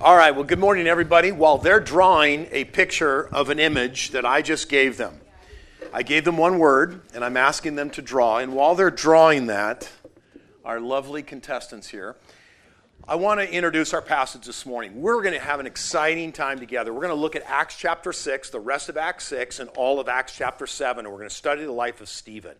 All right, well, good morning, everybody. While they're drawing a picture of an image that I just gave them, I gave them one word, and I'm asking them to draw. And while they're drawing that, our lovely contestants here, I want to introduce our passage this morning. We're going to have an exciting time together. We're going to look at Acts chapter 6, the rest of Acts 6, and all of Acts chapter 7, and we're going to study the life of Stephen.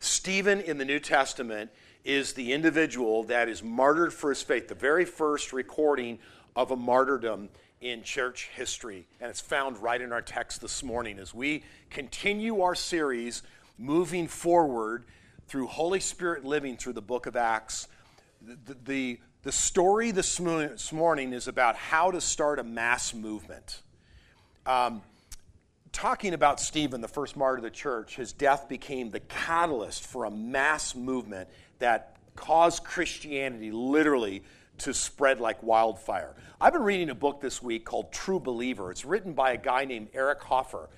Stephen in the New Testament is the individual that is martyred for his faith, the very first recording of a martyrdom in church history. And it's found right in our text this morning as we continue our series moving forward through Holy Spirit living through the book of Acts. The, the, the story this morning is about how to start a mass movement. Um, talking about Stephen, the first martyr of the church, his death became the catalyst for a mass movement that caused Christianity literally to spread like wildfire. I've been reading a book this week called True Believer. It's written by a guy named Eric Hoffer,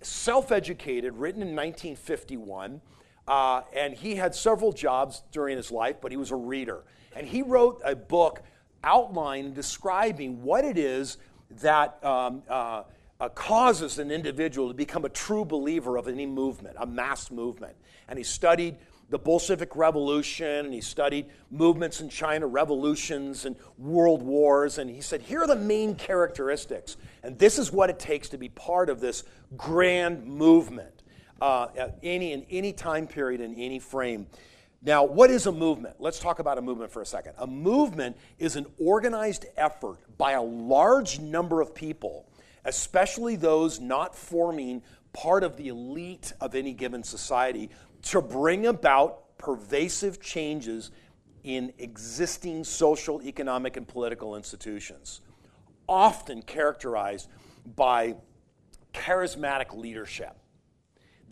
self educated, written in 1951. Uh, and he had several jobs during his life, but he was a reader. And he wrote a book outlining, describing what it is that um, uh, uh, causes an individual to become a true believer of any movement, a mass movement. And he studied the Bolshevik Revolution, and he studied movements in China, revolutions and world wars, and he said, here are the main characteristics, and this is what it takes to be part of this grand movement uh, at any, in any time period, in any frame. Now, what is a movement? Let's talk about a movement for a second. A movement is an organized effort by a large number of people, especially those not forming part of the elite of any given society, to bring about pervasive changes in existing social, economic, and political institutions, often characterized by charismatic leadership.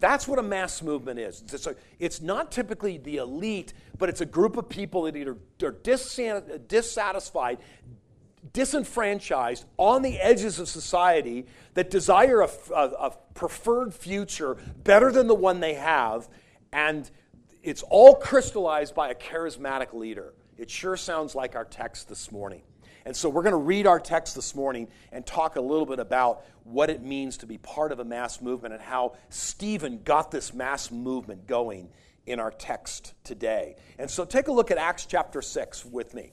That's what a mass movement is. It's, a, it's, not typically the elite, but it's a group of people that either are dissatisfied, disenfranchised, on the edges of society, that desire a, a, a preferred future better than the one they have, and it's all crystallized by a charismatic leader. It sure sounds like our text this morning. And so we're going to read our text this morning and talk a little bit about what it means to be part of a mass movement and how Stephen got this mass movement going in our text today. And so take a look at Acts chapter 6 with me.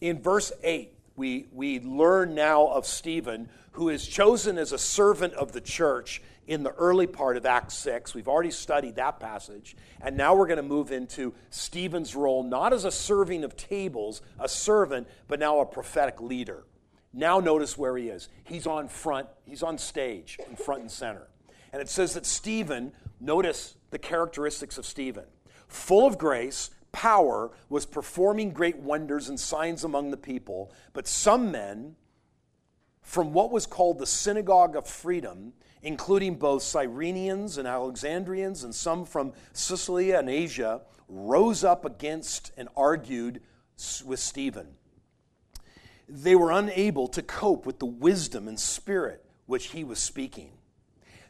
In verse 8, we, we learn now of Stephen, who is chosen as a servant of the church in the early part of Acts 6. We've already studied that passage. And now we're going to move into Stephen's role, not as a serving of tables, a servant, but now a prophetic leader. Now notice where he is. He's on front, he's on stage, in front and center. And it says that Stephen, notice the characteristics of Stephen, full of grace, power, was performing great wonders and signs among the people. But some men, from what was called the synagogue of Freedmen, including both Cyrenians and Alexandrians and some from Cilicia and Asia, rose up against and argued with Stephen. They were unable to cope with the wisdom and spirit which he was speaking.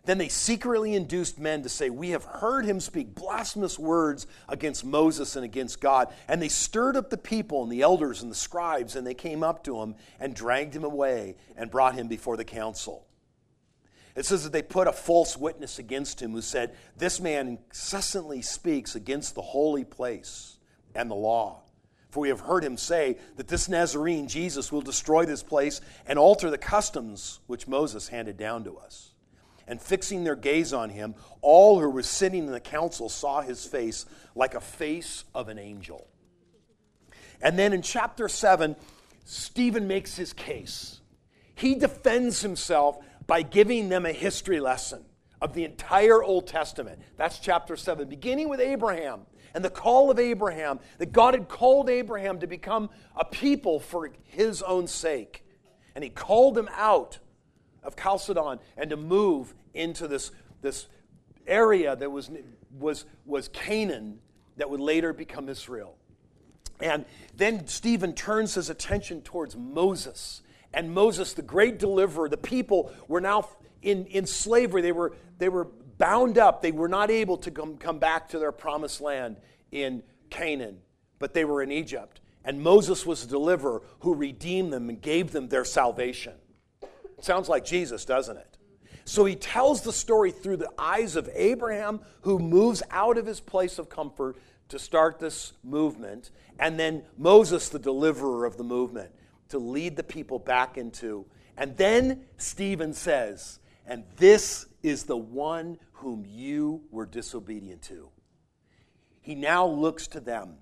Then they secretly induced men to say, We have heard him speak blasphemous words against Moses and against God. And they stirred up the people and the elders and the scribes, and they came up to him and dragged him away and brought him before the council. It says that they put a false witness against him who said, This man incessantly speaks against the holy place and the law. For we have heard him say that this Nazarene, Jesus, will destroy this place and alter the customs which Moses handed down to us. And fixing their gaze on him, all who were sitting in the council saw his face like a face of an angel. And then in chapter 7, Stephen makes his case. He defends himself by giving them a history lesson of the entire Old Testament. That's chapter 7, beginning with Abraham and the call of Abraham, that God had called Abraham to become a people for his own sake. And he called him out of Chalcedon and to move into this, this area that was, was, was Canaan that would later become Israel. And then Stephen turns his attention towards Moses and Moses, the great deliverer, the people were now in, in slavery. They were, they were bound up. They were not able to come, come back to their promised land in Canaan, but they were in Egypt. And Moses was the deliverer who redeemed them and gave them their salvation. Sounds like Jesus, doesn't it? So he tells the story through the eyes of Abraham, who moves out of his place of comfort to start this movement, and then Moses, the deliverer of the movement, to lead the people back into. And then Stephen says, And this is the one whom you were disobedient to. He now looks to them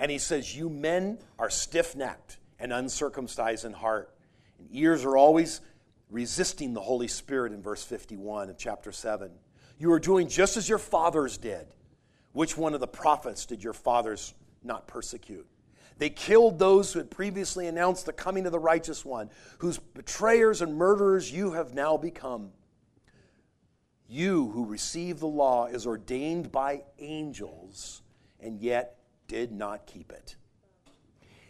and he says, You men are stiff necked and uncircumcised in heart, and ears are always resisting the Holy Spirit in verse 51 of chapter 7. You are doing just as your fathers did. Which one of the prophets did your fathers not persecute? They killed those who had previously announced the coming of the righteous one, whose betrayers and murderers you have now become. You who received the law is ordained by angels, and yet did not keep it.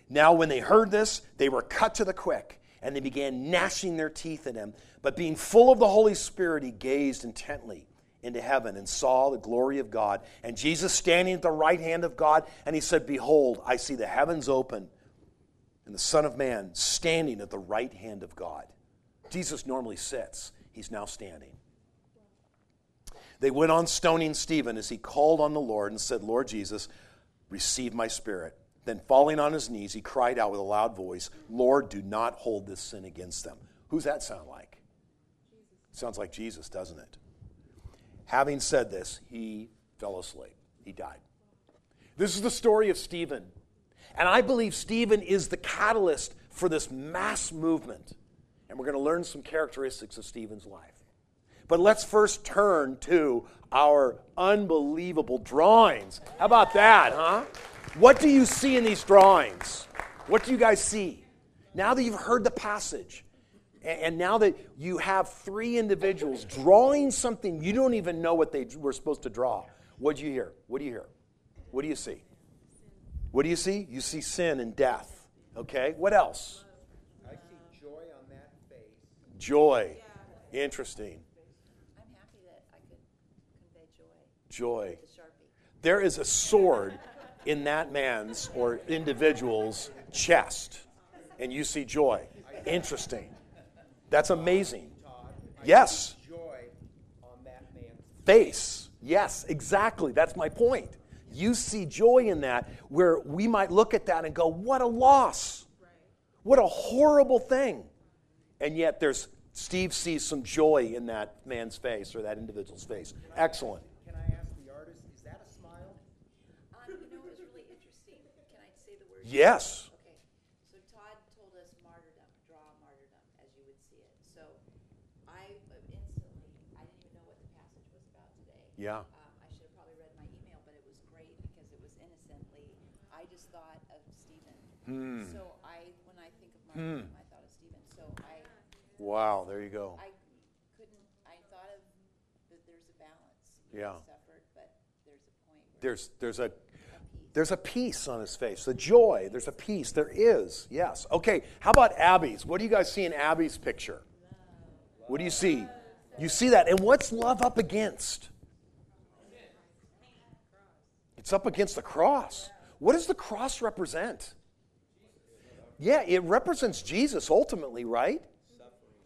Now, when they heard this, they were cut to the quick, and they began gnashing their teeth at him. But being full of the Holy Spirit, he gazed intently into heaven and saw the glory of God, and Jesus standing at the right hand of God, and he said, Behold, I see the heavens open, and the Son of Man standing at the right hand of God. Jesus normally sits, he's now standing. They went on stoning Stephen as he called on the Lord and said, Lord Jesus, receive my spirit. Then, falling on his knees, he cried out with a loud voice, Lord, do not hold this sin against them. Who's that sound like? Sounds like Jesus, doesn't it? Having said this, he fell asleep. He died. This is the story of Stephen. And I believe Stephen is the catalyst for this mass movement. And we're going to learn some characteristics of Stephen's life. But let's first turn to our unbelievable drawings. How about that, huh? What do you see in these drawings? What do you guys see? Now that you've heard the passage, and now that you have three individuals drawing something you don't even know what they were supposed to draw, what do you hear? What do you hear? What do you see? What do you see? You see sin and death. Okay, what else? I see joy on that face. Joy. Interesting. I'm happy that I could convey joy Joy. There is a sword in that man's or individual's chest, and you see joy. Interesting. That's amazing. Yes. joy on that man's Face. Yes, exactly. That's my point. You see joy in that where we might look at that and go, what a loss. What a horrible thing. And yet there's Steve sees some joy in that man's face or that individual's face. Excellent. Can I ask the artist, is that a smile? Um, you know, it was really interesting. Can I say the word? Yes. Okay. So Todd told us martyrdom, draw martyrdom as you would see it. So I uh, instantly, I didn't even know what the passage was about today. Yeah. Um, I should have probably read my email, but it was great because it was innocently. I just thought of Stephen. Hmm. So I, when I think of martyrdom, I thought of Stephen. So I, Wow, there you go. I couldn't. I thought of that. There's a balance. Yeah. Suffered, but there's a point where There's there's a a peace. there's a peace on his face. The joy, there's a peace. There is. Yes. Okay, how about Abby's? What do you guys see in Abby's picture? What do you see? You see that. And what's love up against? It's up against the cross. What does the cross represent? Yeah, it represents Jesus ultimately, right?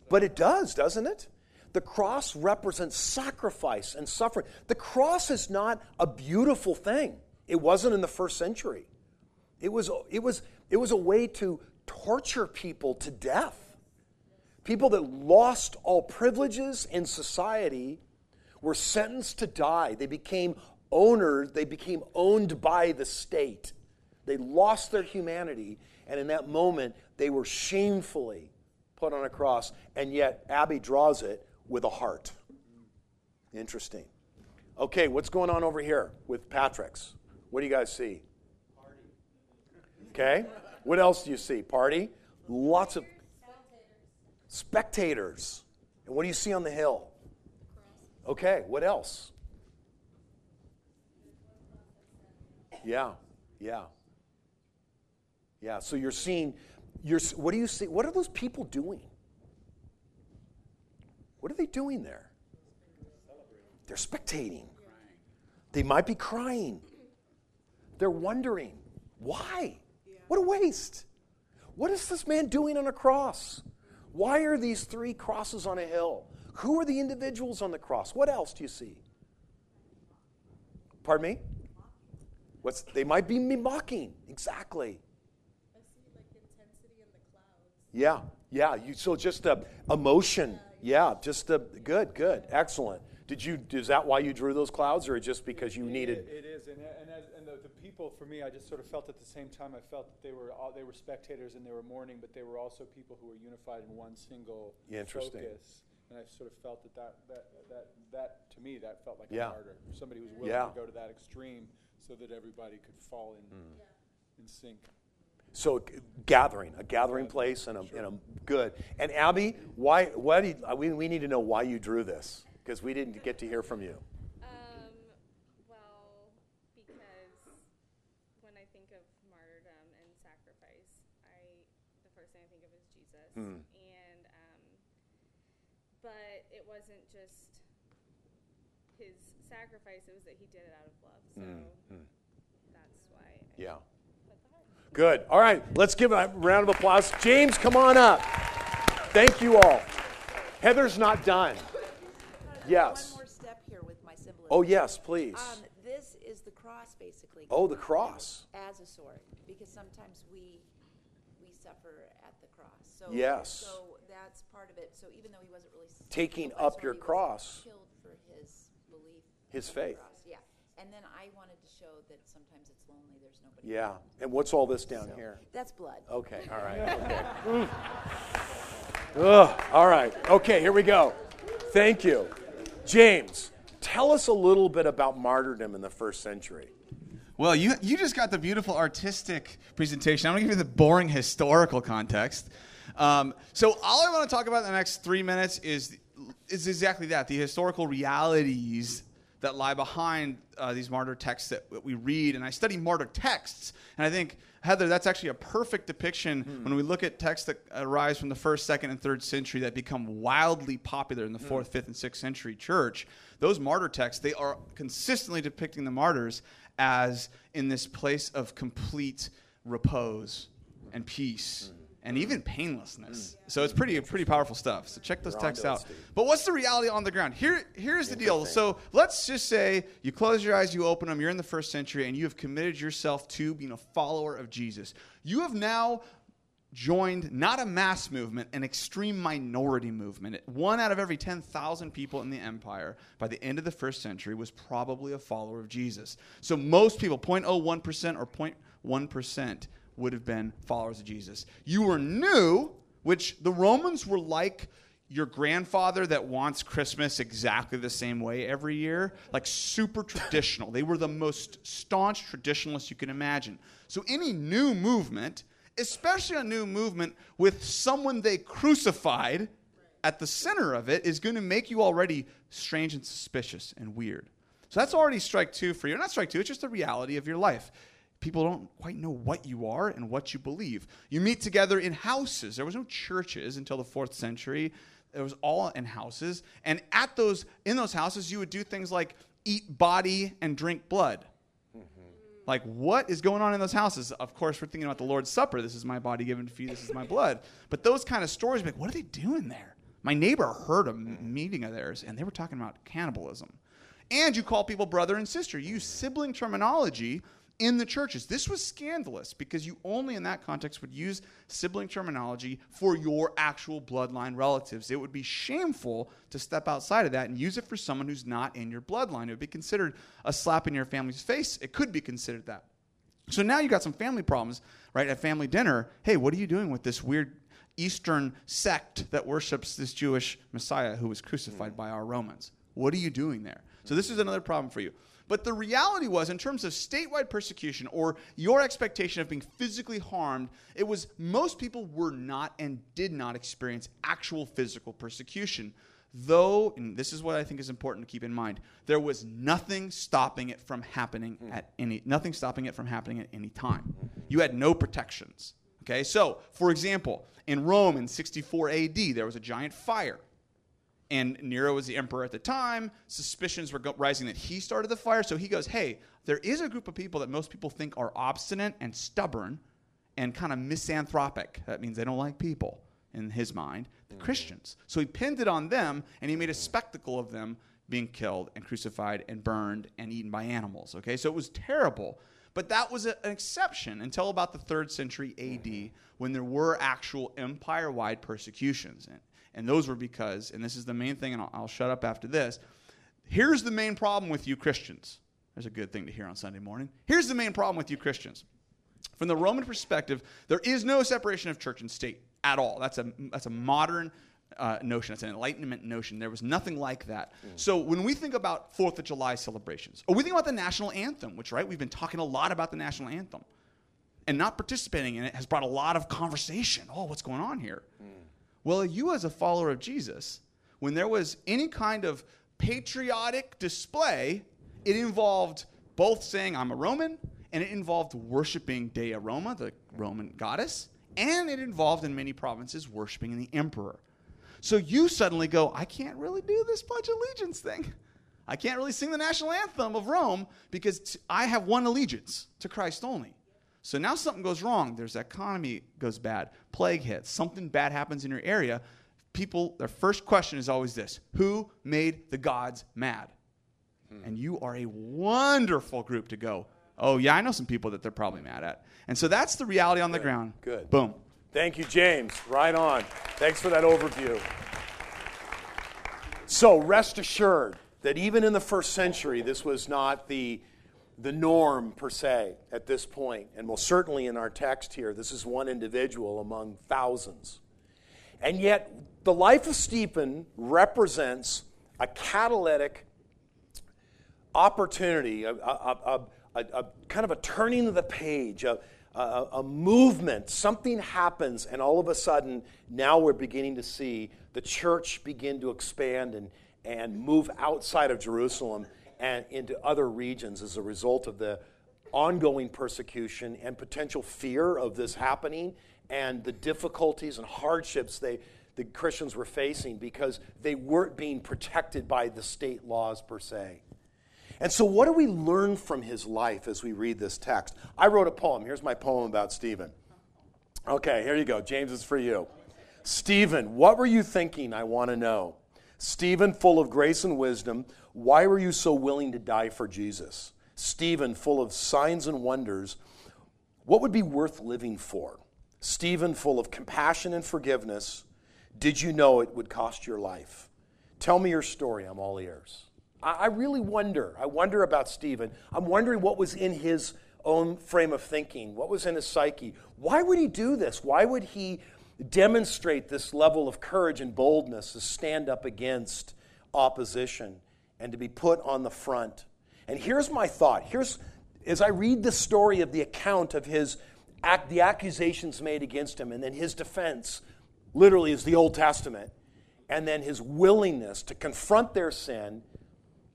But it does, doesn't it? The cross represents sacrifice and suffering. The cross is not a beautiful thing. It wasn't in the first century. It was, it was, it was a way to torture people to death. People that lost all privileges in society were sentenced to die. They became owners, they became owned by the state. They lost their humanity, and in that moment, they were shamefully put on a cross, and yet Abby draws it with a heart. Interesting. Okay, what's going on over here with Patrick's? What do you guys see? Party. Okay. What else do you see? Party? Lots of spectators. And what do you see on the hill? Okay, what else? Yeah, yeah. Yeah, so you're seeing, you're, what do you see? What are those people doing? What are they doing there? They're spectating. They might be crying. They're wondering, why? What a waste. What is this man doing on a cross? Why are these three crosses on a hill? Who are the individuals on the cross? What else do you see? Pardon me? What's they might be mocking. Exactly. I see like intensity in the clouds. Yeah, yeah. You so just a emotion. Yeah, just a good, good, excellent. Did you? Is that why you drew those clouds, or just because you needed? It, it is, and and, as, and the, the people for me, I just sort of felt at the same time. I felt that they were all, they were spectators and they were mourning, but they were also people who were unified in one single Interesting. focus. And I sort of felt that that, that that that to me that felt like Yeah. a martyr, somebody who was willing Yeah. to go to that extreme so that everybody could fall in Hmm. in sync. So g- gathering, a gathering place, and a, and a good. And Abby, why? Why do you, uh, we we need to know why you drew this because we didn't get to hear from you. Um, well, because when I think of martyrdom and sacrifice, I the first thing I think of is Jesus. Hmm. And um, but it wasn't just his sacrifice; it was that he did it out of love. So that's why. I. Yeah. put the heart. Good. All right, let's give a round of applause. James, come on up. Thank you all. Heather's not done. Yes. One more step here with my symbolism. Oh, yes, please. Um, this is the cross, basically. Oh, the cross. As a sword, because sometimes we we suffer at the cross. So Yes. So that's part of it. So even though he wasn't really Taking up your he was cross. killed for his belief, His in faith. Yeah, and then I wanted to show that sometimes it's lonely. There's nobody. Yeah. around. And what's all this down So here? That's blood. Okay, all right. Okay. Ugh, all right. Okay, here we go. Thank you. James, tell us a little bit about martyrdom in the first century. Well, you you just got the beautiful artistic presentation. I'm going to give you the boring historical context. Um, so all I want to talk about in the next three minutes is is exactly that: the historical realities that lie behind uh, these martyr texts that, that we read. And I study martyr texts, and I think Heather, that's actually a perfect depiction hmm. when we look at texts that arise from the first, second, and third century that become wildly popular in the hmm. fourth, fifth, and sixth century church. Those martyr texts, they are consistently depicting the martyrs as in this place of complete repose and peace hmm. And even painlessness. Mm. So it's pretty pretty powerful stuff. So check those You're texts out. Steve. But what's the reality on the ground? Here, here's the deal. So let's just say you close your eyes, you open them, you're in the first century, and you have committed yourself to being a follower of Jesus. You have now joined not a mass movement, an extreme minority movement. One out of every 10,000 people in the empire by the end of the first century was probably a follower of Jesus. So most people, 0.01% or 0.1%, would have been followers of Jesus. You were new, which the Romans were like your grandfather that wants Christmas exactly the same way every year, like super traditional. They were the most staunch traditionalists you can imagine. So any new movement, especially a new movement with someone they crucified at the center of it, is going to make you already strange and suspicious and weird. So that's already strike two for you. Not strike two, it's just the reality of your life. People don't quite know what you are and what you believe. You meet together in houses. There was no churches until the fourth century. It was all in houses. And at those in those houses, you would do things like eat body and drink blood. Mm-hmm. Like, what is going on in those houses? Of course, we're thinking about the Lord's Supper. This is my body given for you. This is my blood. But those kind of stories, like, what are they doing there? My neighbor heard a meeting of theirs, and they were talking about cannibalism. And you call people brother and sister. You use sibling terminology in the churches. This was scandalous because you only in that context would use sibling terminology for your actual bloodline relatives. It would be shameful to step outside of that and use it for someone who's not in your bloodline. It would be considered a slap in your family's face. It could be considered that. So now you got some family problems, right? At family dinner, hey, what are you doing with this weird Eastern sect that worships this Jewish Messiah who was crucified by our Romans? What are you doing there? So this is another problem for you. But the reality was, in terms of statewide persecution or your expectation of being physically harmed, it was most people were not and did not experience actual physical persecution. Though, and this is what I think is important to keep in mind, there was nothing stopping it from happening mm. at any nothing stopping it from happening at any time. You had no protections. Okay, so for example, in Rome in 64 AD, there was a giant fire and Nero was the emperor at the time. Suspicions were go- rising that he started the fire. So he goes, Hey, there is a group of people that most people think are obstinate and stubborn, and kind of misanthropic. That means they don't like people in his mind, the mm-hmm. Christians. So he pinned it on them and he made a spectacle of them being killed and crucified and burned and eaten by animals. Okay, so it was terrible. But that was a- an exception until about the third century AD mm-hmm. when there were actual empire wide persecutions. And, and those were because, and this is the main thing, and I'll, I'll shut up after this. Here's the main problem with you Christians. There's a good thing to hear on Sunday morning. Here's the main problem with you Christians. From the Roman perspective, there is no separation of church and state at all. That's a, that's a modern uh, notion. That's an Enlightenment notion. There was nothing like that. So when we think about Fourth of July celebrations, or we think about the national anthem, which right, we've been talking a lot about the national anthem, and not participating in it has brought a lot of conversation. Oh, what's going on here? Well, you as a follower of Jesus, when there was any kind of patriotic display, it involved both saying, I'm a Roman, and it involved worshiping Dea Roma, the Roman goddess, and it involved in many provinces worshiping the emperor. So you suddenly go, I can't really do this Pledge Allegiance thing. I can't really sing the national anthem of Rome because t- I have one allegiance to Christ only. So now something goes wrong. There's economy goes bad, plague hits, something bad happens in your area. People, their first question is always this: Who made the gods mad? Hmm. And you are a wonderful group to go. Oh yeah, I know some people that they're probably mad at. And so that's the reality on the ground. good. Boom. Thank you, James. Right on. Thanks for that overview. So, rest assured that even in the first century, this was not the, the norm per se at this. And well, certainly in our text here, this is one individual among thousands. And yet, the life of Stephen represents a catalytic opportunity, a, a, a, a, kind of a turning of the page, a movement. Something happens, and all of a sudden, now we're beginning to see the church begin to expand and, and move outside of Jerusalem and into other regions as a result of the ongoing persecution and potential fear of this happening and the difficulties and hardships they, the Christians were facing because they weren't being protected by the state laws per se. And so, what do we learn from his life as we read this text? I wrote a poem. Here's my poem about Stephen. Okay, here you go. James, it's for you. Stephen, what were you thinking? I want to know. Stephen, full of grace and wisdom, why were you so willing to die for Jesus? Stephen, full of signs and wonders, what would be worth living for? Stephen, full of compassion and forgiveness, did you know it would cost your life? Tell me your story. I'm all ears. I, really wonder. I wonder about Stephen. I'm wondering what was in his own frame of thinking, what was in his psyche. Why would he do this? Why would he demonstrate this level of courage and boldness to stand up against opposition and to be put on the front? And here's my thought. Here's as I read the story of the account of his ac- the accusations made against him and then his defense literally is the Old Testament and then his willingness to confront their sin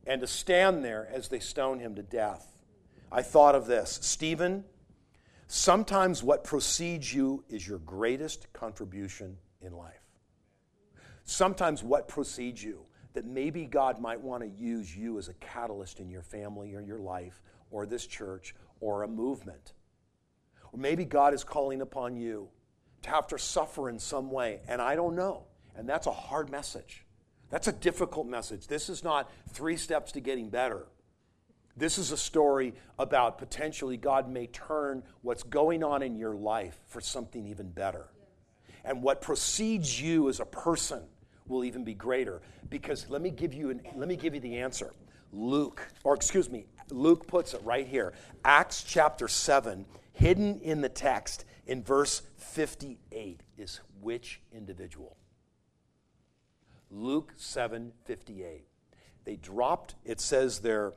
and to stand there as they stone him to death. I thought of this Stephen, sometimes what precedes you is your greatest contribution in life. Sometimes what precedes you, that maybe God might want to use you as a catalyst in your family or your life or this church or a movement. Or maybe God is calling upon you to have to suffer in some way, and I don't know. And that's a hard message. That's a difficult message. This is not three steps to getting better. This is a story about potentially God may turn what's going on in your life for something even better. And what precedes you as a person will even be greater. Because let me give you an, let me give you the answer. Luke, or excuse me, Luke puts it right here. Acts chapter 7, hidden in the text in verse 58 is which individual? Luke 7:58. They dropped, it says their,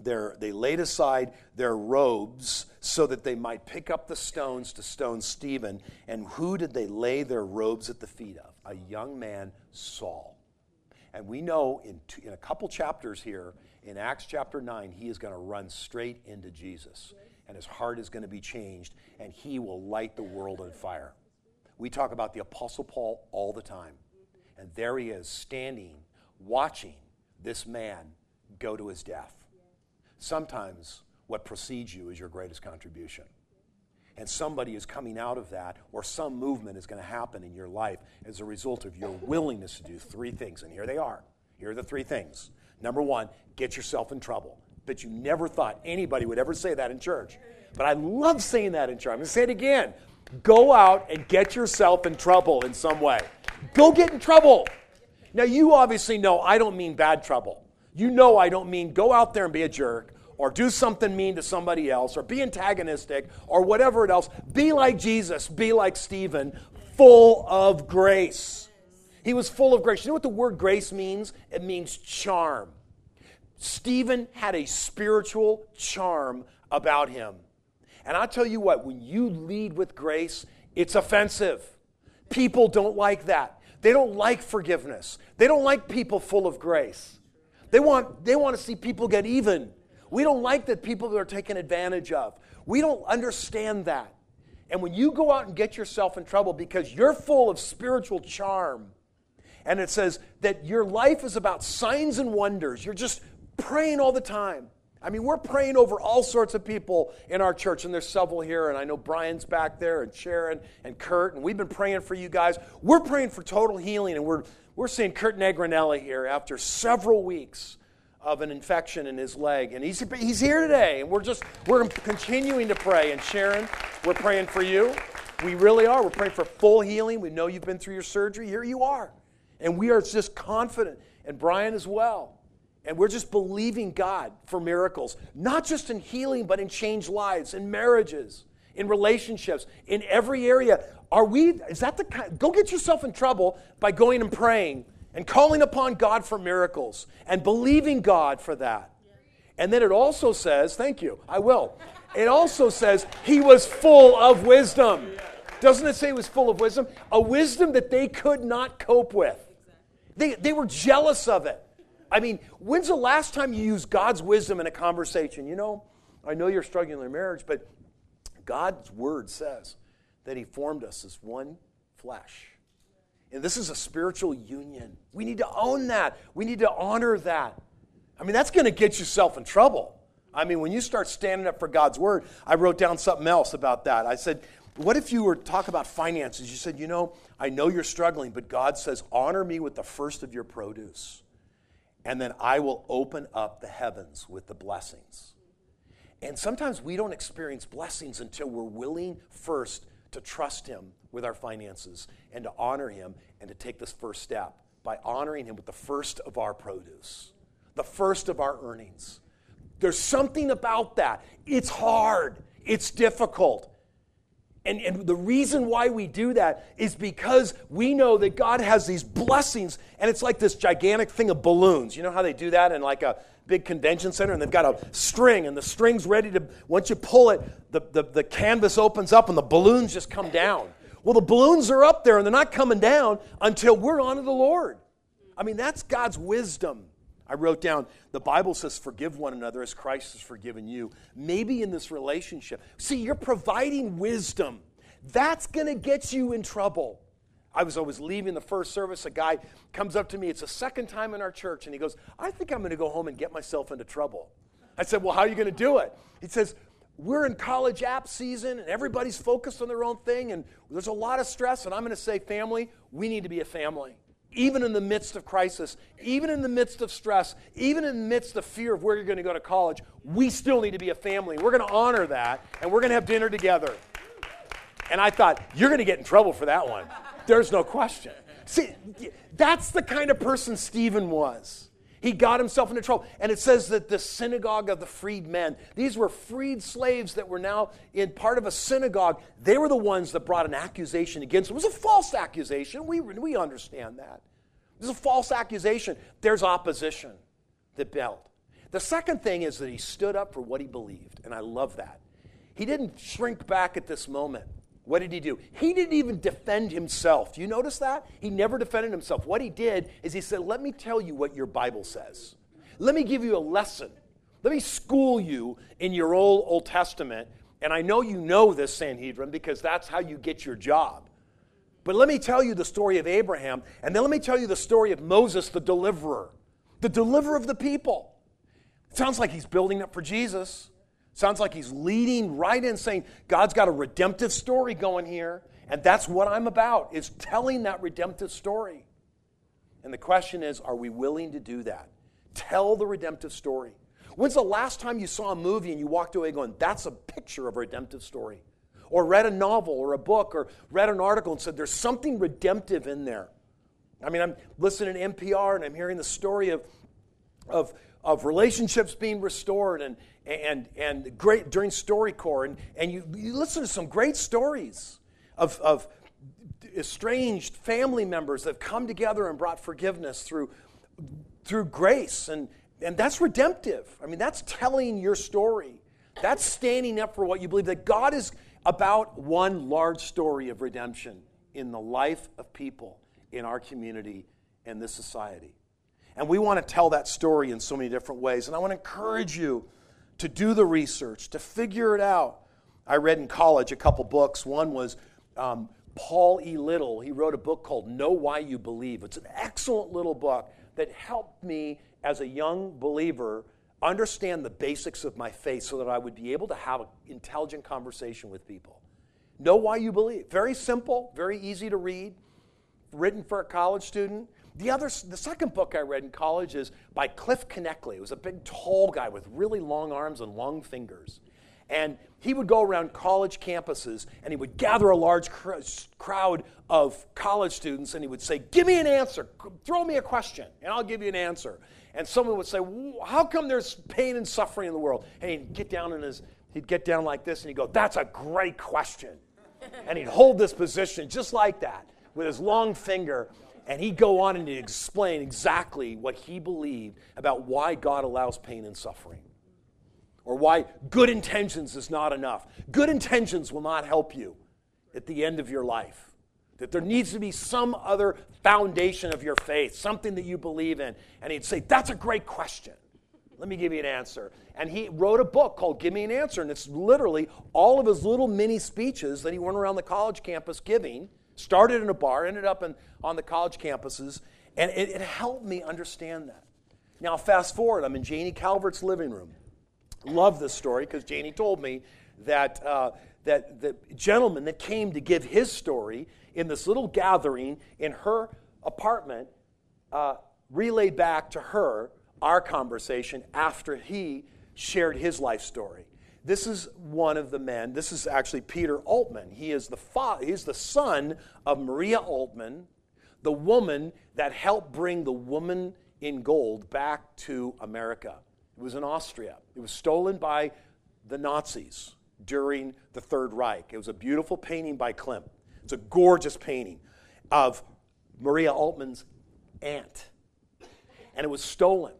their, they laid aside their robes so that they might pick up the stones to stone Stephen. And who did they lay their robes at the feet of? A young man, Saul. And we know in, two, in a couple chapters here, in Acts chapter 9, he is going to run straight into Jesus. And his heart is going to be changed, and he will light the world on fire. We talk about the Apostle Paul all the time. And there he is, standing, watching this man go to his death. Sometimes what precedes you is your greatest contribution. And somebody is coming out of that, or some movement is going to happen in your life as a result of your willingness to do three things. And here they are. Here are the three things. Number one, get yourself in trouble. But you never thought anybody would ever say that in church. But I love saying that in church. I'm going to say it again. Go out and get yourself in trouble in some way. Go get in trouble. Now, you obviously know I don't mean bad trouble. You know I don't mean go out there and be a jerk or do something mean to somebody else or be antagonistic or whatever it else. Be like Jesus, be like Stephen, full of grace. He was full of grace. You know what the word grace means? It means charm. Stephen had a spiritual charm about him. And I'll tell you what, when you lead with grace, it's offensive. People don't like that. They don't like forgiveness. They don't like people full of grace. They want, they want to see people get even. We don't like that people are taken advantage of. We don't understand that. And when you go out and get yourself in trouble because you're full of spiritual charm, and it says that your life is about signs and wonders, you're just praying all the time. I mean, we're praying over all sorts of people in our church, and there's several here, and I know Brian's back there, and Sharon, and Kurt, and we've been praying for you guys. We're praying for total healing, and we're, we're seeing Kurt Negrinelli here after several weeks of an infection in his leg, and he's, he's here today, and we're just, we're continuing to pray, and Sharon, we're praying for you. We really are. We're praying for full healing. We know you've been through your surgery. Here you are. And we are just confident, and Brian as well. And we're just believing God for miracles, not just in healing, but in changed lives, in marriages, in relationships, in every area. Are we, is that the kind, go get yourself in trouble by going and praying and calling upon God for miracles and believing God for that. And then it also says, thank you, I will. It also says he was full of wisdom. Doesn't it say he was full of wisdom? A wisdom that they could not cope with. They, they were jealous of it. I mean, when's the last time you used God's wisdom in a conversation? You know, I know you're struggling in your marriage, but God's word says that He formed us as one flesh. And this is a spiritual union. We need to own that. We need to honor that. I mean, that's going to get yourself in trouble. I mean, when you start standing up for God's word, I wrote down something else about that. I said, what if you were to talk about finances? You said, you know, I know you're struggling, but God says, honor me with the first of your produce and then I will open up the heavens with the blessings. And sometimes we don't experience blessings until we're willing first to trust Him with our finances and to honor Him and to take this first step by honoring Him with the first of our produce, the first of our earnings. There's something about that. It's hard, it's difficult. And, and the reason why we do that is because we know that God has these blessings, and it's like this gigantic thing of balloons. You know how they do that in like a big convention center, and they've got a string, and the string's ready to, once you pull it, the, the, the canvas opens up, and the balloons just come down. Well, the balloons are up there, and they're not coming down until we're on to the Lord. I mean, that's God's wisdom. I wrote down the Bible says, forgive one another as Christ has forgiven you. Maybe in this relationship. See, you're providing wisdom. That's going to get you in trouble. I was always leaving the first service. A guy comes up to me. It's the second time in our church. And he goes, I think I'm going to go home and get myself into trouble. I said, Well, how are you going to do it? He says, We're in college app season and everybody's focused on their own thing. And there's a lot of stress. And I'm going to say, Family, we need to be a family even in the midst of crisis, even in the midst of stress, even in the midst of fear of where you're going to go to college, we still need to be a family. We're going to honor that, and we're going to have dinner together. And I thought, you're going to get in trouble for that one. There's no question. See, that's the kind of person Stephen was. He got himself into trouble. And it says that the synagogue of the freed men, these were freed slaves that were now in part of a synagogue. They were the ones that brought an accusation against him. It was a false accusation. We, we understand that. It was a false accusation. There's opposition that built. The second thing is that he stood up for what he believed. And I love that. He didn't shrink back at this moment. What did he do? He didn't even defend himself. You notice that? He never defended himself. What he did is he said, Let me tell you what your Bible says. Let me give you a lesson. Let me school you in your old Old Testament. And I know you know this, Sanhedrin, because that's how you get your job. But let me tell you the story of Abraham, and then let me tell you the story of Moses, the deliverer, the deliverer of the people. It sounds like he's building up for Jesus. Sounds like he's leading right in saying, God's got a redemptive story going here, and that's what I'm about, is telling that redemptive story. And the question is, are we willing to do that? Tell the redemptive story. When's the last time you saw a movie and you walked away going, that's a picture of a redemptive story? Or read a novel or a book or read an article and said, there's something redemptive in there. I mean, I'm listening to NPR and I'm hearing the story of, of, of relationships being restored and, and, and great during StoryCorps. And, and you, you listen to some great stories of, of estranged family members that have come together and brought forgiveness through, through grace. And, and that's redemptive. I mean, that's telling your story. That's standing up for what you believe, that God is about one large story of redemption in the life of people in our community and this society. And we want to tell that story in so many different ways. And I want to encourage you to do the research, to figure it out. I read in college a couple books. One was um, Paul E. Little. He wrote a book called Know Why You Believe. It's an excellent little book that helped me as a young believer understand the basics of my faith so that I would be able to have an intelligent conversation with people. Know why you believe. Very simple, very easy to read, written for a college student. The other, the second book I read in college is by Cliff Knechtle. It was a big, tall guy with really long arms and long fingers. And he would go around college campuses and he would gather a large cr- crowd of college students and he would say, Give me an answer. Throw me a question and I'll give you an answer. And someone would say, How come there's pain and suffering in the world? And he'd get down in his, he'd get down like this and he'd go, That's a great question. And he'd hold this position just like that with his long finger and he'd go on and he'd explain exactly what he believed about why God allows pain and suffering. Or why good intentions is not enough. Good intentions will not help you at the end of your life. That there needs to be some other foundation of your faith, something that you believe in. And he'd say, That's a great question. Let me give you an answer. And he wrote a book called Give Me an Answer. And it's literally all of his little mini speeches that he went around the college campus giving Started in a bar, ended up in, on the college campuses, and it, it helped me understand that. Now, fast forward, I'm in Janie Calvert's living room. Love this story because Janie told me that, uh, that the gentleman that came to give his story in this little gathering in her apartment uh, relayed back to her our conversation after he shared his life story. This is one of the men. This is actually Peter Altmann. He is the father, he's the son of Maria Altmann, the woman that helped bring the woman in gold back to America. It was in Austria. It was stolen by the Nazis during the Third Reich. It was a beautiful painting by Klimt. It's a gorgeous painting of Maria Altmann's aunt. And it was stolen.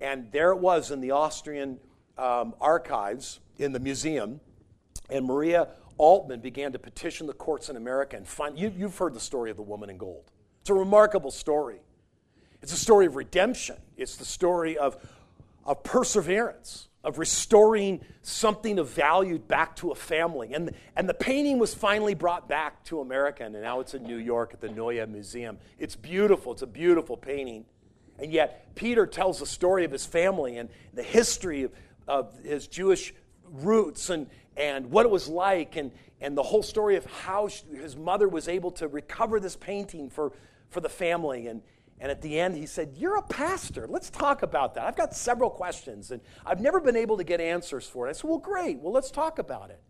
And there it was in the Austrian um, archives in the museum, and Maria Altmann began to petition the courts in America and find. You, you've heard the story of the woman in gold. It's a remarkable story. It's a story of redemption, it's the story of, of perseverance, of restoring something of value back to a family. And, and the painting was finally brought back to America, and now it's in New York at the Neue Museum. It's beautiful, it's a beautiful painting. And yet, Peter tells the story of his family and the history of, of his Jewish roots and, and what it was like and, and the whole story of how she, his mother was able to recover this painting for, for the family. And, and at the end, he said, You're a pastor. Let's talk about that. I've got several questions, and I've never been able to get answers for it. I said, Well, great. Well, let's talk about it.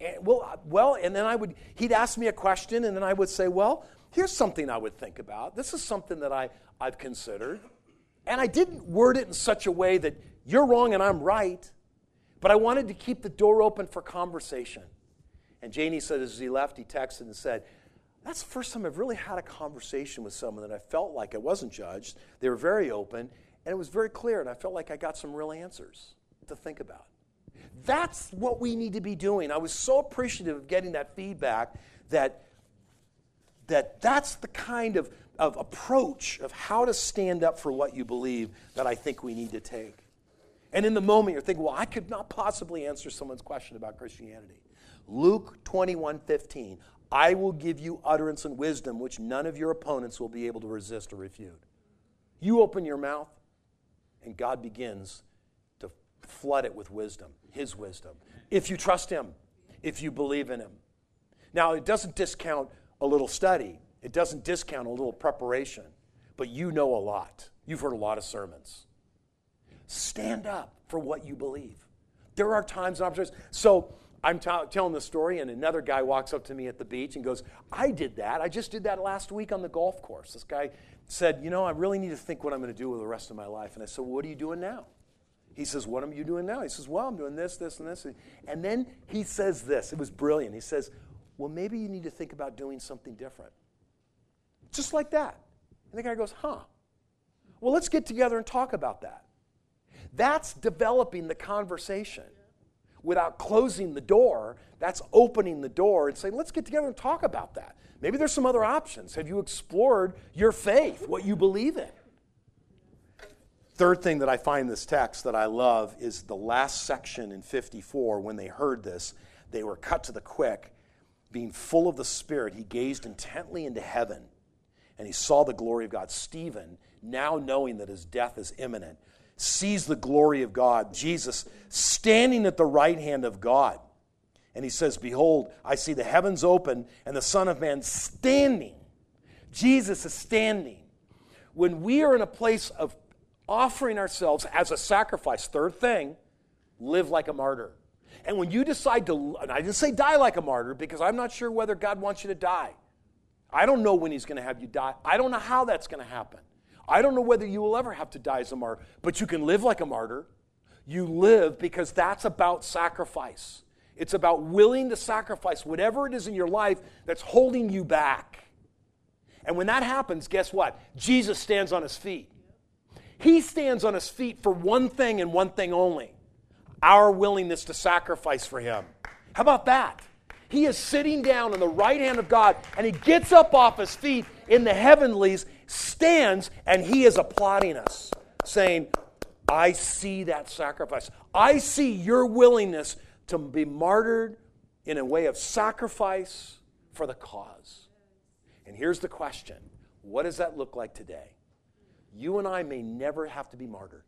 And, well, uh, well, and then I would, he'd ask me a question, and then I would say, Well, here's something I would think about. This is something that I, I've considered. And I didn't word it in such a way that you're wrong and I'm right. But I wanted to keep the door open for conversation. And Janie said as he left, he texted and said, That's the first time I've really had a conversation with someone that I felt like I wasn't judged. They were very open, and it was very clear, and I felt like I got some real answers to think about. That's what we need to be doing. I was so appreciative of getting that feedback that, that that's the kind of, of approach of how to stand up for what you believe that I think we need to take. And in the moment, you're thinking, well, I could not possibly answer someone's question about Christianity. Luke 21 15. I will give you utterance and wisdom which none of your opponents will be able to resist or refute. You open your mouth, and God begins to flood it with wisdom, His wisdom. If you trust Him, if you believe in Him. Now, it doesn't discount a little study, it doesn't discount a little preparation, but you know a lot. You've heard a lot of sermons. Stand up for what you believe. There are times and opportunities. So I'm t- telling the story, and another guy walks up to me at the beach and goes, I did that. I just did that last week on the golf course. This guy said, You know, I really need to think what I'm going to do with the rest of my life. And I said, What are you doing now? He says, What am you doing now? He says, Well, I'm doing this, this, and this. And then he says this. It was brilliant. He says, Well, maybe you need to think about doing something different. Just like that. And the guy goes, Huh. Well, let's get together and talk about that. That's developing the conversation. Without closing the door, that's opening the door and saying, let's get together and talk about that. Maybe there's some other options. Have you explored your faith, what you believe in? Third thing that I find in this text that I love is the last section in 54. When they heard this, they were cut to the quick. Being full of the Spirit, he gazed intently into heaven and he saw the glory of God. Stephen, now knowing that his death is imminent, sees the glory of God, Jesus standing at the right hand of God. And he says, Behold, I see the heavens open and the Son of Man standing. Jesus is standing. When we are in a place of offering ourselves as a sacrifice, third thing, live like a martyr. And when you decide to, and I didn't say die like a martyr because I'm not sure whether God wants you to die. I don't know when He's going to have you die. I don't know how that's going to happen. I don't know whether you will ever have to die as a martyr, but you can live like a martyr. You live because that's about sacrifice. It's about willing to sacrifice whatever it is in your life that's holding you back. And when that happens, guess what? Jesus stands on his feet. He stands on his feet for one thing and one thing only our willingness to sacrifice for him. How about that? He is sitting down on the right hand of God and he gets up off his feet in the heavenlies, stands, and he is applauding us, saying, I see that sacrifice. I see your willingness to be martyred in a way of sacrifice for the cause. And here's the question what does that look like today? You and I may never have to be martyred.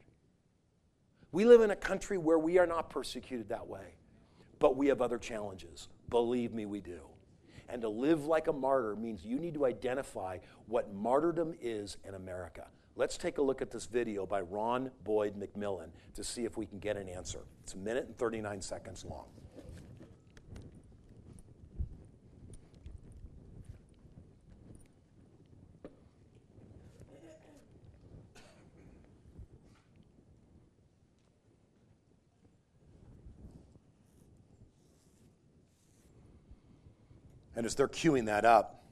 We live in a country where we are not persecuted that way, but we have other challenges. Believe me, we do. And to live like a martyr means you need to identify what martyrdom is in America. Let's take a look at this video by Ron Boyd MacMillan to see if we can get an answer. It's a minute and 39 seconds long. And as they're queuing that up,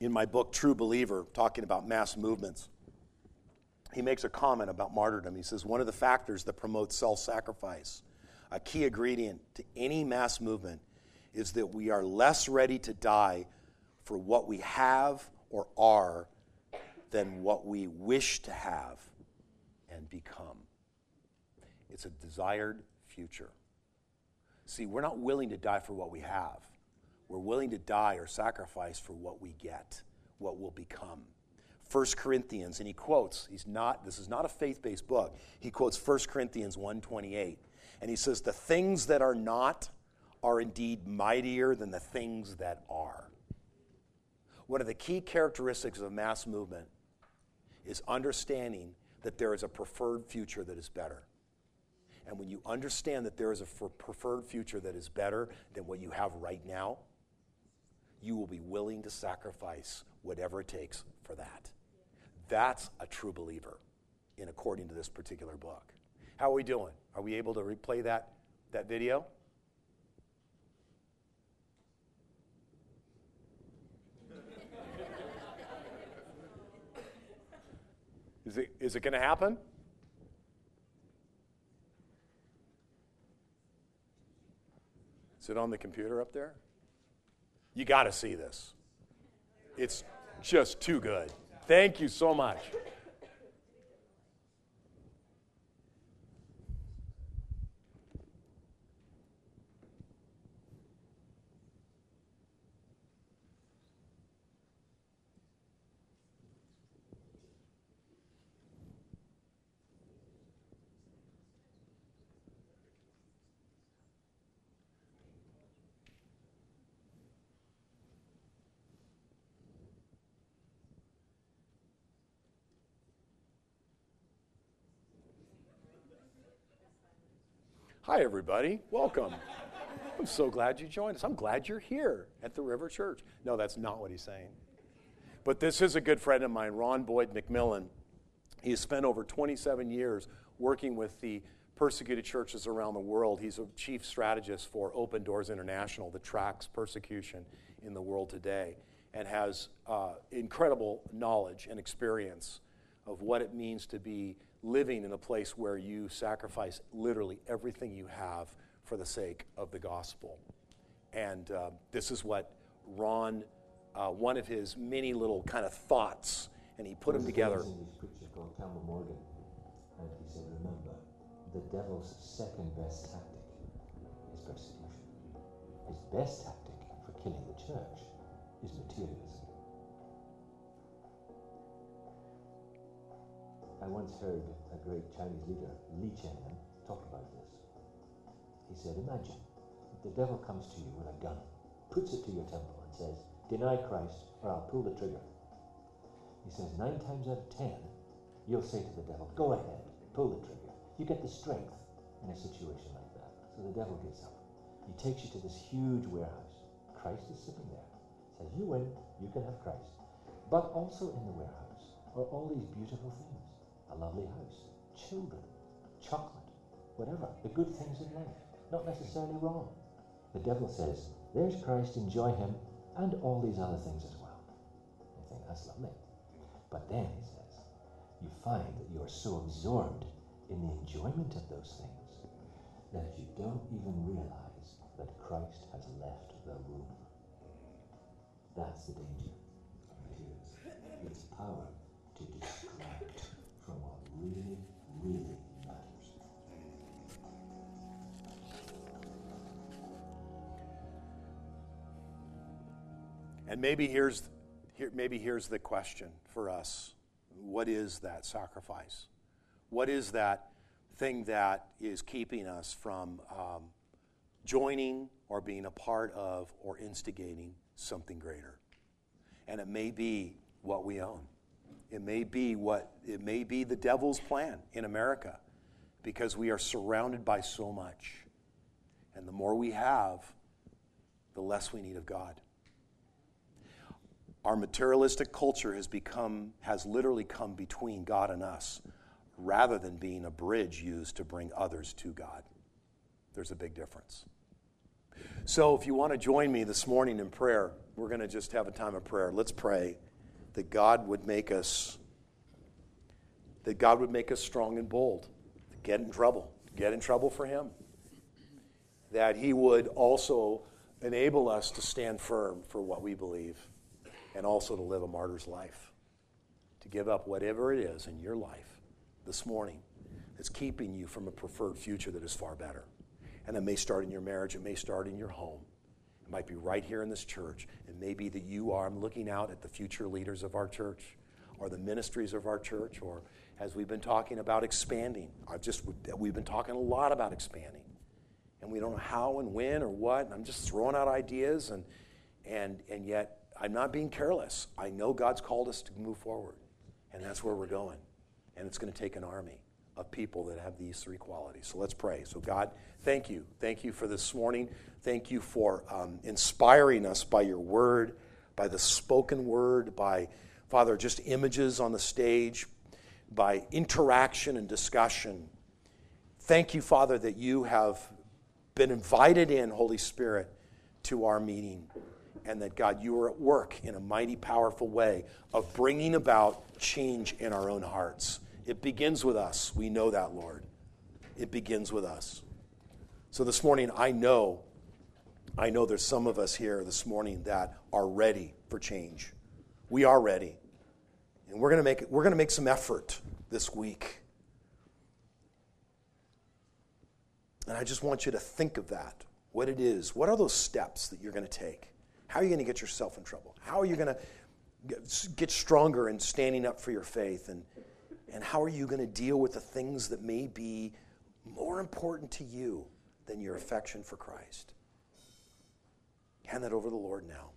in my book, True Believer, talking about mass movements, he makes a comment about martyrdom. He says, One of the factors that promotes self sacrifice, a key ingredient to any mass movement, is that we are less ready to die for what we have or are than what we wish to have and become. It's a desired future. See, we're not willing to die for what we have. We're willing to die or sacrifice for what we get, what will become. 1 Corinthians, and he quotes, he's not, this is not a faith-based book. He quotes 1 Corinthians 1.28, and he says, the things that are not are indeed mightier than the things that are. One of the key characteristics of mass movement is understanding that there is a preferred future that is better. And when you understand that there is a preferred future that is better than what you have right now, you will be willing to sacrifice whatever it takes for that. That's a true believer, in according to this particular book. How are we doing? Are we able to replay that, that video? Is it, is it going to happen? Is it on the computer up there? You got to see this. It's just too good. Thank you so much. Hi, everybody. Welcome. I'm so glad you joined us. I'm glad you're here at the River Church. No, that's not what he's saying. But this is a good friend of mine, Ron Boyd MacMillan. He has spent over 27 years working with the persecuted churches around the world. He's a chief strategist for Open Doors International that tracks persecution in the world today and has uh, incredible knowledge and experience of what it means to be living in a place where you sacrifice literally everything you have for the sake of the gospel. And uh, this is what Ron, uh, one of his many little kind of thoughts, and he put them together. And he said, Remember, the devil's second best tactic is persecution. His best tactic for killing the church is materialism. I once heard a great Chinese leader, Li Chengyan, talk about this. He said, Imagine the devil comes to you with a gun, puts it to your temple, and says, Deny Christ, or I'll pull the trigger. He says, Nine times out of ten, you'll say to the devil, Go ahead, pull the trigger. You get the strength in a situation like that. So the devil gets up. He takes you to this huge warehouse. Christ is sitting there. Says, You win, you can have Christ. But also in the warehouse are all these beautiful things a lovely house, children, chocolate, whatever, the good things in life. Not necessarily wrong. The devil says, There's Christ, enjoy him, and all these other things as well. You think, That's lovely. But then, he says, you find that you're so absorbed in the enjoyment of those things that you don't even realize that Christ has left the room. That's the danger of materialism. Its power to what really, really matters. And maybe here's, here, maybe here's the question for us What is that sacrifice? What is that thing that is keeping us from um, joining or being a part of or instigating something greater? And it may be what we own. It may be what it may be the devil's plan in America because we are surrounded by so much. And the more we have, the less we need of God. Our materialistic culture has become, has literally come between God and us rather than being a bridge used to bring others to God. There's a big difference. So, if you want to join me this morning in prayer, we're going to just have a time of prayer. Let's pray that God would make us that God would make us strong and bold, get in trouble, get in trouble for him. That he would also enable us to stand firm for what we believe and also to live a martyr's life. To give up whatever it is in your life this morning that's keeping you from a preferred future that is far better. And it may start in your marriage, it may start in your home. It might be right here in this church. It may be that you are I'm looking out at the future leaders of our church or the ministries of our church or as we've been talking about expanding. I've just we've been talking a lot about expanding. And we don't know how and when or what. And I'm just throwing out ideas and and and yet I'm not being careless. I know God's called us to move forward. And that's where we're going. And it's going to take an army of people that have these three qualities. So let's pray. So, God, thank you. Thank you for this morning. Thank you for um, inspiring us by your word, by the spoken word, by, Father, just images on the stage, by interaction and discussion. Thank you, Father, that you have been invited in, Holy Spirit, to our meeting and that God, you are at work in a mighty, powerful way of bringing about change in our own hearts. It begins with us. We know that, Lord. It begins with us. So this morning, I know, I know there's some of us here this morning that are ready for change. We are ready. And we're going to make, we're going to make some effort this week. And I just want you to think of that, what it is. What are those steps that you're going to take? How are you going to get yourself in trouble? How are you going to get stronger in standing up for your faith? And, and how are you going to deal with the things that may be more important to you than your affection for Christ? Hand that over to the Lord now.